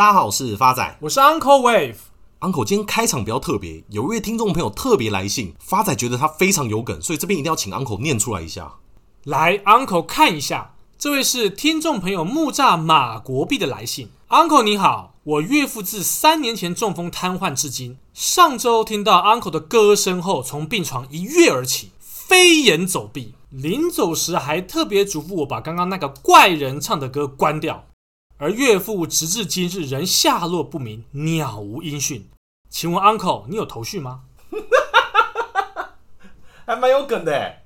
大家好，我是发仔，我是 Uncle Wave。Uncle 今天开场比较特别，有一位听众朋友特别来信，发仔觉得他非常有梗，所以这边一定要请 Uncle 念出来一下。来，Uncle 看一下，这位是听众朋友木栅马国碧的来信。Uncle 你好，我岳父自三年前中风瘫痪至今，上周听到 Uncle 的歌声后，从病床一跃而起，飞檐走壁。临走时还特别嘱咐我把刚刚那个怪人唱的歌关掉，而岳父直至今日仍下落不明，鸟无音讯。请问 Uncle，你有头绪吗？还蛮有梗的。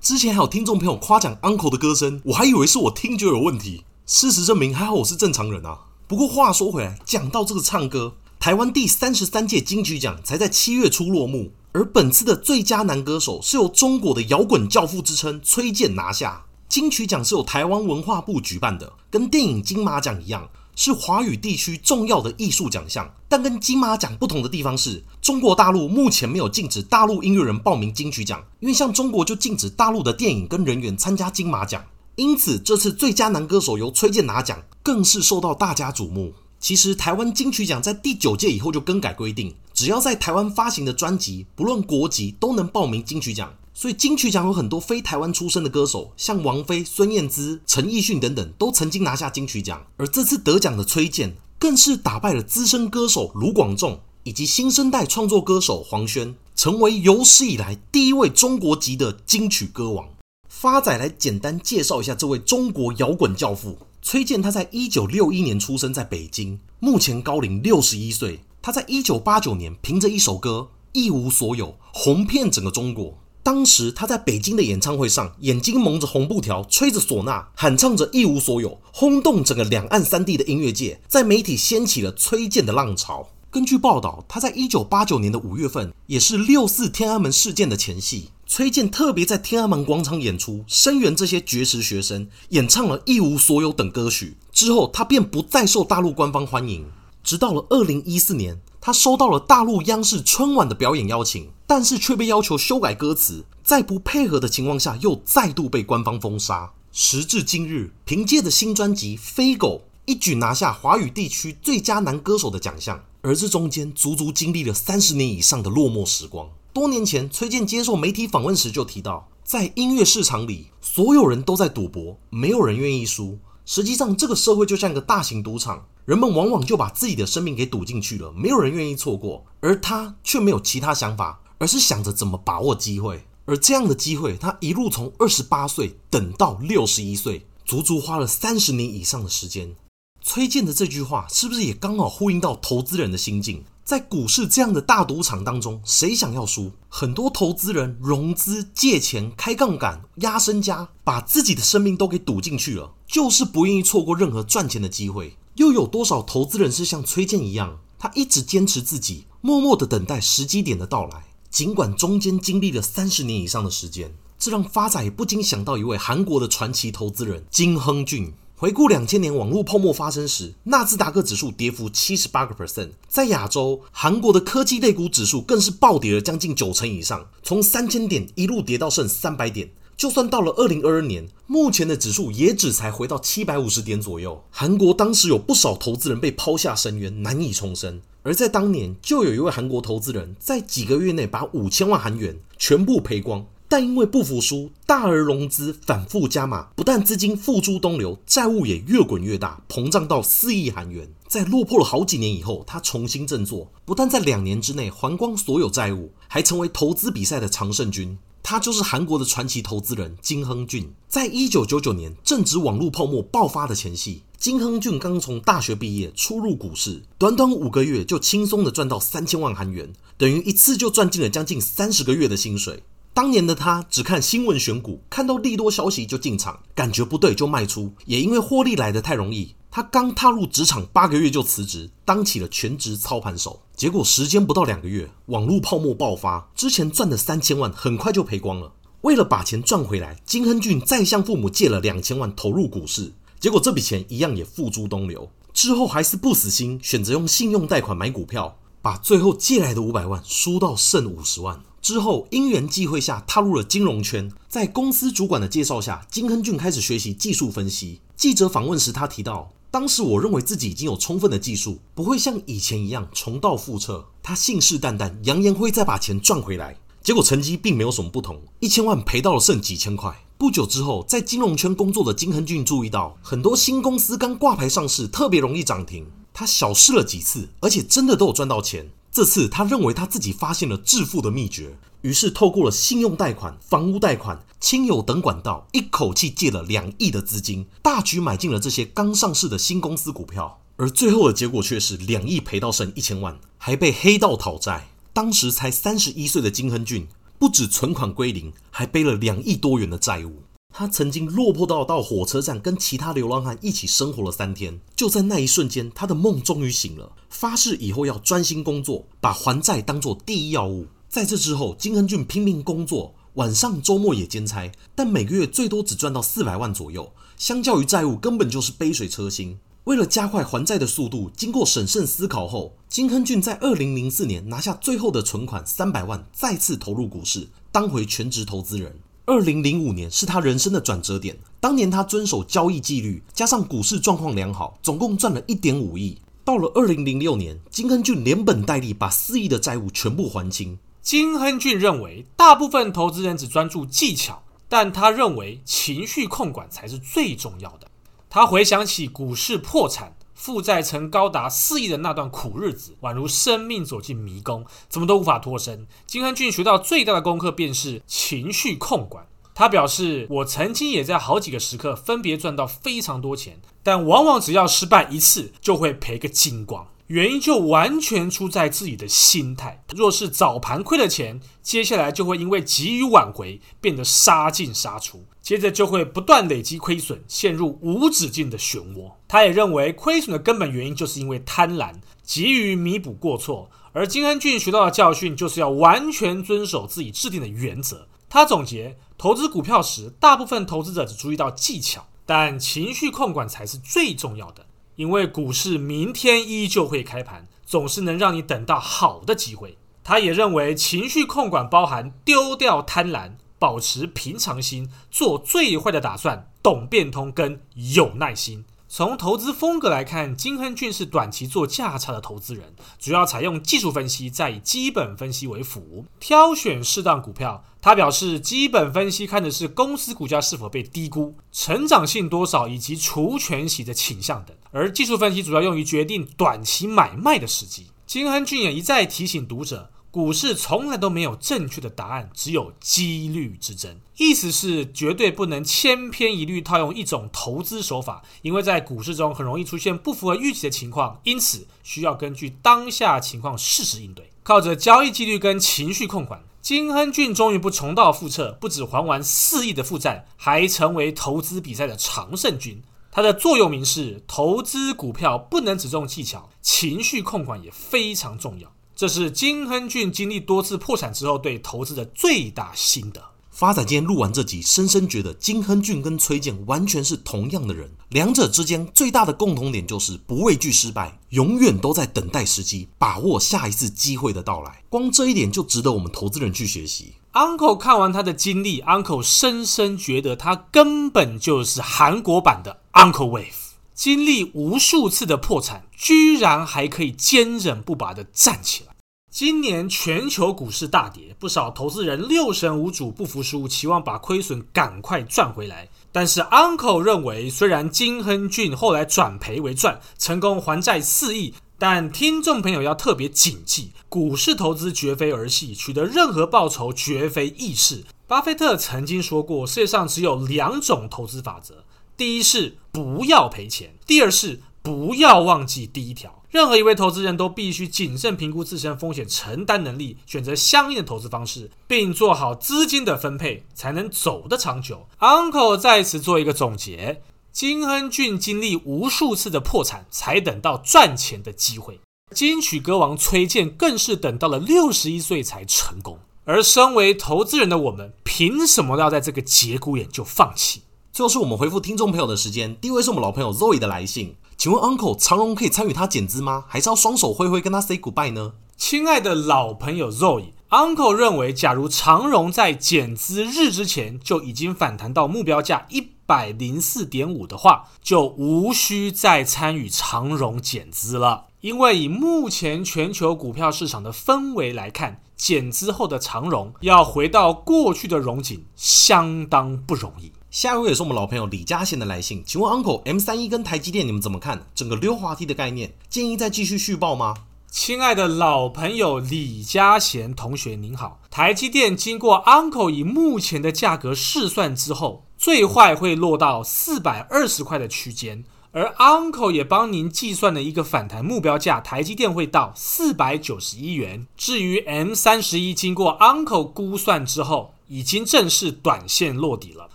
之前还有听众朋友夸奖 Uncle 的歌声，我还以为是我听觉有问题。事实证明，还好我是正常人啊。不过话说回来，讲到这个唱歌，台湾第三十三届金曲奖才在七月初落幕。而本次的最佳男歌手是由中国的摇滚教父之称崔健拿下。金曲奖是由台湾文化部举办的，跟电影金马奖一样，是华语地区重要的艺术奖项。但跟金马奖不同的地方是，中国大陆目前没有禁止大陆音乐人报名金曲奖，因为像中国就禁止大陆的电影跟人员参加金马奖。因此，这次最佳男歌手由崔健拿奖，更是受到大家瞩目。其实，台湾金曲奖在第九届以后就更改规定，只要在台湾发行的专辑，不论国籍，都能报名金曲奖。所以，金曲奖有很多非台湾出身的歌手，像王菲、孙燕姿、陈奕迅等等，都曾经拿下金曲奖。而这次得奖的崔健，更是打败了资深歌手卢广仲以及新生代创作歌手黄轩，成为有史以来第一位中国籍的金曲歌王。发仔来简单介绍一下这位中国摇滚教父。崔健，他在一九六一年出生在北京，目前高龄六十一岁。他在一九八九年凭着一首歌《一无所有》红遍整个中国。当时他在北京的演唱会上，眼睛蒙着红布条，吹着唢呐，喊唱着《一无所有》，轰动整个两岸三地的音乐界，在媒体掀起了崔健的浪潮。根据报道，他在一九八九年的五月份，也是六四天安门事件的前夕。崔健特别在天安门广场演出，声援这些绝食学生，演唱了一无所有等歌曲。之后，他便不再受大陆官方欢迎。直到了二零一四年，他收到了大陆央视春晚的表演邀请，但是却被要求修改歌词，在不配合的情况下，又再度被官方封杀。时至今日，凭借着新专辑《飞狗》，一举拿下华语地区最佳男歌手的奖项。而这中间，足足经历了三十年以上的落寞时光。多年前，崔健接受媒体访问时就提到，在音乐市场里，所有人都在赌博，没有人愿意输。实际上，这个社会就像一个大型赌场，人们往往就把自己的生命给赌进去了，没有人愿意错过。而他却没有其他想法，而是想着怎么把握机会。而这样的机会，他一路从二十八岁等到六十一岁，足足花了三十年以上的时间。崔健的这句话，是不是也刚好呼应到投资人的心境？在股市这样的大赌场当中，谁想要输？很多投资人融资、借钱、开杠杆、压身家，把自己的生命都给赌进去了，就是不愿意错过任何赚钱的机会。又有多少投资人是像崔健一样，他一直坚持自己，默默的等待时机点的到来，尽管中间经历了三十年以上的时间，这让发仔不禁想到一位韩国的传奇投资人金亨俊。回顾两千年网络泡沫发生时，纳斯达克指数跌幅七十八个 percent，在亚洲，韩国的科技类股指数更是暴跌了将近九成以上，从三千点一路跌到剩三百点。就算到了二零二二年，目前的指数也只才回到七百五十点左右。韩国当时有不少投资人被抛下深渊，难以重生。而在当年，就有一位韩国投资人，在几个月内把五千万韩元全部赔光。但因为不服输，大额融资，反复加码，不但资金付诸东流，债务也越滚越大，膨胀到四亿韩元。在落魄了好几年以后，他重新振作，不但在两年之内还光所有债务，还成为投资比赛的常胜军。他就是韩国的传奇投资人金亨俊。在一九九九年正值网络泡沫爆发的前夕，金亨俊刚从大学毕业，初入股市，短短五个月就轻松的赚到三千万韩元，等于一次就赚进了将近三十个月的薪水。当年的他只看新闻选股，看到利多消息就进场，感觉不对就卖出。也因为获利来得太容易，他刚踏入职场八个月就辞职，当起了全职操盘手。结果时间不到两个月，网络泡沫爆发，之前赚的三千万很快就赔光了。为了把钱赚回来，金亨俊再向父母借了两千万投入股市，结果这笔钱一样也付诸东流。之后还是不死心，选择用信用贷款买股票，把最后借来的五百万输到剩五十万。之后，因缘际会下踏入了金融圈，在公司主管的介绍下，金亨俊开始学习技术分析。记者访问时，他提到，当时我认为自己已经有充分的技术，不会像以前一样重蹈覆辙。他信誓旦旦，扬言会再把钱赚回来。结果成绩并没有什么不同，一千万赔到了剩几千块。不久之后，在金融圈工作的金亨俊注意到，很多新公司刚挂牌上市，特别容易涨停。他小试了几次，而且真的都有赚到钱。这次他认为他自己发现了致富的秘诀，于是透过了信用贷款、房屋贷款、亲友等管道，一口气借了两亿的资金，大举买进了这些刚上市的新公司股票。而最后的结果却是两亿赔到剩一千万，还被黑道讨债。当时才三十一岁的金亨俊，不止存款归零，还背了两亿多元的债务。他曾经落魄到到火车站跟其他流浪汉一起生活了三天。就在那一瞬间，他的梦终于醒了，发誓以后要专心工作，把还债当做第一要务。在这之后，金亨俊拼命工作，晚上周末也兼差，但每个月最多只赚到四百万左右，相较于债务，根本就是杯水车薪。为了加快还债的速度，经过审慎思考后，金亨俊在二零零四年拿下最后的存款三百万，再次投入股市，当回全职投资人。二零零五年是他人生的转折点，当年他遵守交易纪律，加上股市状况良好，总共赚了一点五亿。到了二零零六年，金亨俊连本带利把四亿的债务全部还清。金亨俊认为，大部分投资人只专注技巧，但他认为情绪控管才是最重要的。他回想起股市破产、负债曾高达四亿的那段苦日子，宛如生命走进迷宫，怎么都无法脱身。金亨俊学到最大的功课便是情绪控管。他表示：“我曾经也在好几个时刻分别赚到非常多钱，但往往只要失败一次，就会赔个精光。”原因就完全出在自己的心态。若是早盘亏了钱，接下来就会因为急于挽回，变得杀进杀出，接着就会不断累积亏损，陷入无止境的漩涡。他也认为亏损的根本原因就是因为贪婪，急于弥补过错。而金亨俊学到的教训就是要完全遵守自己制定的原则。他总结，投资股票时，大部分投资者只注意到技巧，但情绪控管才是最重要的。因为股市明天依旧会开盘，总是能让你等到好的机会。他也认为情绪控管包含丢掉贪婪、保持平常心、做最坏的打算、懂变通跟有耐心。从投资风格来看，金亨俊是短期做价差的投资人，主要采用技术分析，再以基本分析为辅，挑选适当股票。他表示，基本分析看的是公司股价是否被低估、成长性多少以及除权息的倾向等，而技术分析主要用于决定短期买卖的时机。金亨俊也一再提醒读者。股市从来都没有正确的答案，只有几率之争。意思是绝对不能千篇一律套用一种投资手法，因为在股市中很容易出现不符合预期的情况，因此需要根据当下情况适时应对。靠着交易纪律跟情绪控管，金亨俊终于不重蹈覆辙，不止还完四亿的负债，还成为投资比赛的常胜军。他的座右铭是：投资股票不能只重技巧，情绪控管也非常重要。这是金亨俊经历多次破产之后对投资的最大心得。发仔今天录完这集，深深觉得金亨俊跟崔健完全是同样的人，两者之间最大的共同点就是不畏惧失败，永远都在等待时机，把握下一次机会的到来。光这一点就值得我们投资人去学习。Uncle 看完他的经历，Uncle 深深觉得他根本就是韩国版的 Uncle Wave。经历无数次的破产，居然还可以坚韧不拔地站起来。今年全球股市大跌，不少投资人六神无主，不服输，期望把亏损赶快赚回来。但是 Uncle 认为，虽然金亨俊后来转赔为赚，成功还债四亿，但听众朋友要特别谨记，股市投资绝非儿戏，取得任何报酬绝非易事。巴菲特曾经说过，世界上只有两种投资法则。第一是不要赔钱，第二是不要忘记第一条。任何一位投资人都必须谨慎评估自身风险承担能力，选择相应的投资方式，并做好资金的分配，才能走得长久。Uncle 在此做一个总结：金亨俊经历无数次的破产，才等到赚钱的机会；金曲歌王崔健更是等到了六十一岁才成功。而身为投资人的我们，凭什么要在这个节骨眼就放弃？最后是我们回复听众朋友的时间。第一位是我们老朋友 Zoe 的来信，请问 Uncle 长荣可以参与他减资吗？还是要双手挥挥跟他 say goodbye 呢？亲爱的老朋友 Zoe，Uncle 认为，假如长荣在减资日之前就已经反弹到目标价一百零四点五的话，就无需再参与长荣减资了。因为以目前全球股票市场的氛围来看，减资后的长荣要回到过去的荣景，相当不容易。下一位也是我们老朋友李嘉贤的来信，请问 Uncle M 三一跟台积电你们怎么看？整个溜滑梯的概念，建议再继续续报吗？亲爱的老朋友李嘉贤同学您好，台积电经过 Uncle 以目前的价格试算之后，最坏会落到四百二十块的区间，而 Uncle 也帮您计算了一个反弹目标价，台积电会到四百九十一元。至于 M 三十一，经过 Uncle 估算之后，已经正式短线落底了。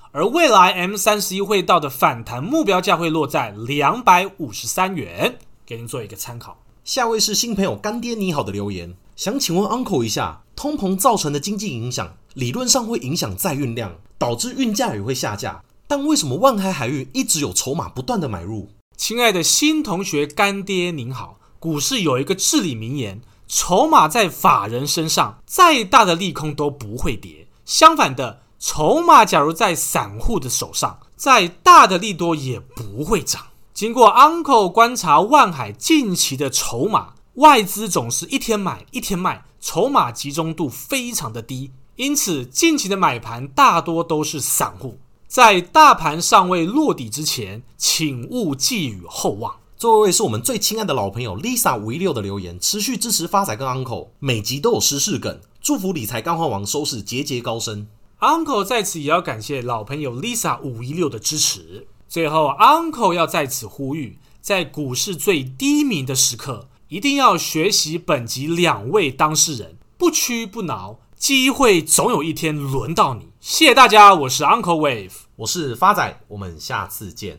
而未来 M 三十一会到的反弹目标价会落在两百五十三元，给您做一个参考。下位是新朋友干爹你好的留言，想请问 Uncle 一下，通膨造成的经济影响，理论上会影响载运量，导致运价也会下架，但为什么万海海运一直有筹码不断的买入？亲爱的新同学干爹您好，股市有一个至理名言，筹码在法人身上，再大的利空都不会跌，相反的。筹码假如在散户的手上，再大的利多也不会涨。经过 Uncle 观察，万海近期的筹码，外资总是一天买一天卖，筹码集中度非常的低，因此近期的买盘大多都是散户。在大盘尚未落底之前，请勿寄予厚望。这位是我们最亲爱的老朋友 Lisa 五一六的留言，持续支持发财跟 Uncle，每集都有时事梗，祝福理财干话王收视节节高升。Uncle 在此也要感谢老朋友 Lisa 五一六的支持。最后，Uncle 要在此呼吁，在股市最低迷的时刻，一定要学习本集两位当事人，不屈不挠，机会总有一天轮到你。谢谢大家，我是 Uncle Wave，我是发仔，我们下次见。